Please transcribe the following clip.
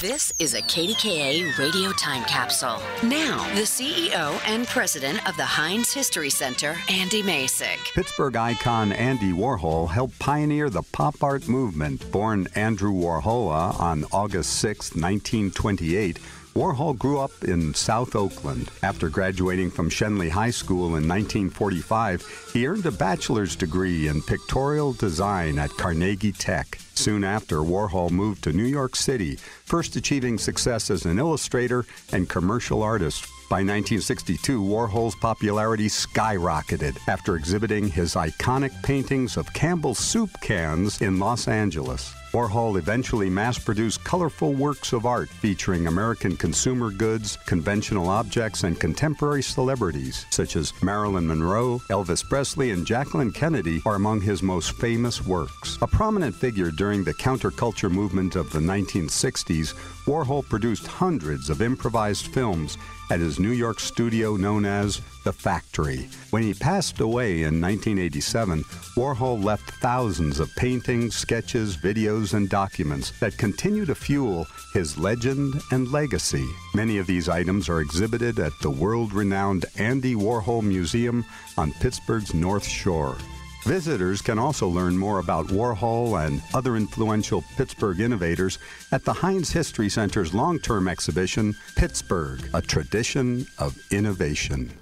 This is a KDKA radio time capsule. Now, the CEO and president of the Heinz History Center, Andy Masich. Pittsburgh icon Andy Warhol helped pioneer the pop art movement. Born Andrew Warhola on August 6, 1928, Warhol grew up in South Oakland. After graduating from Schenley High School in 1945, he earned a bachelor's degree in pictorial design at Carnegie Tech. Soon after, Warhol moved to New York City, first achieving success as an illustrator and commercial artist. By 1962, Warhol's popularity skyrocketed after exhibiting his iconic paintings of Campbell's soup cans in Los Angeles. Warhol eventually mass produced colorful works of art featuring American consumer goods, conventional objects, and contemporary celebrities, such as Marilyn Monroe, Elvis Presley, and Jacqueline Kennedy, are among his most famous works. A prominent figure during the counterculture movement of the 1960s, Warhol produced hundreds of improvised films at New York studio known as The Factory. When he passed away in 1987, Warhol left thousands of paintings, sketches, videos, and documents that continue to fuel his legend and legacy. Many of these items are exhibited at the world renowned Andy Warhol Museum on Pittsburgh's North Shore. Visitors can also learn more about Warhol and other influential Pittsburgh innovators at the Heinz History Center's long term exhibition, Pittsburgh, a tradition of innovation.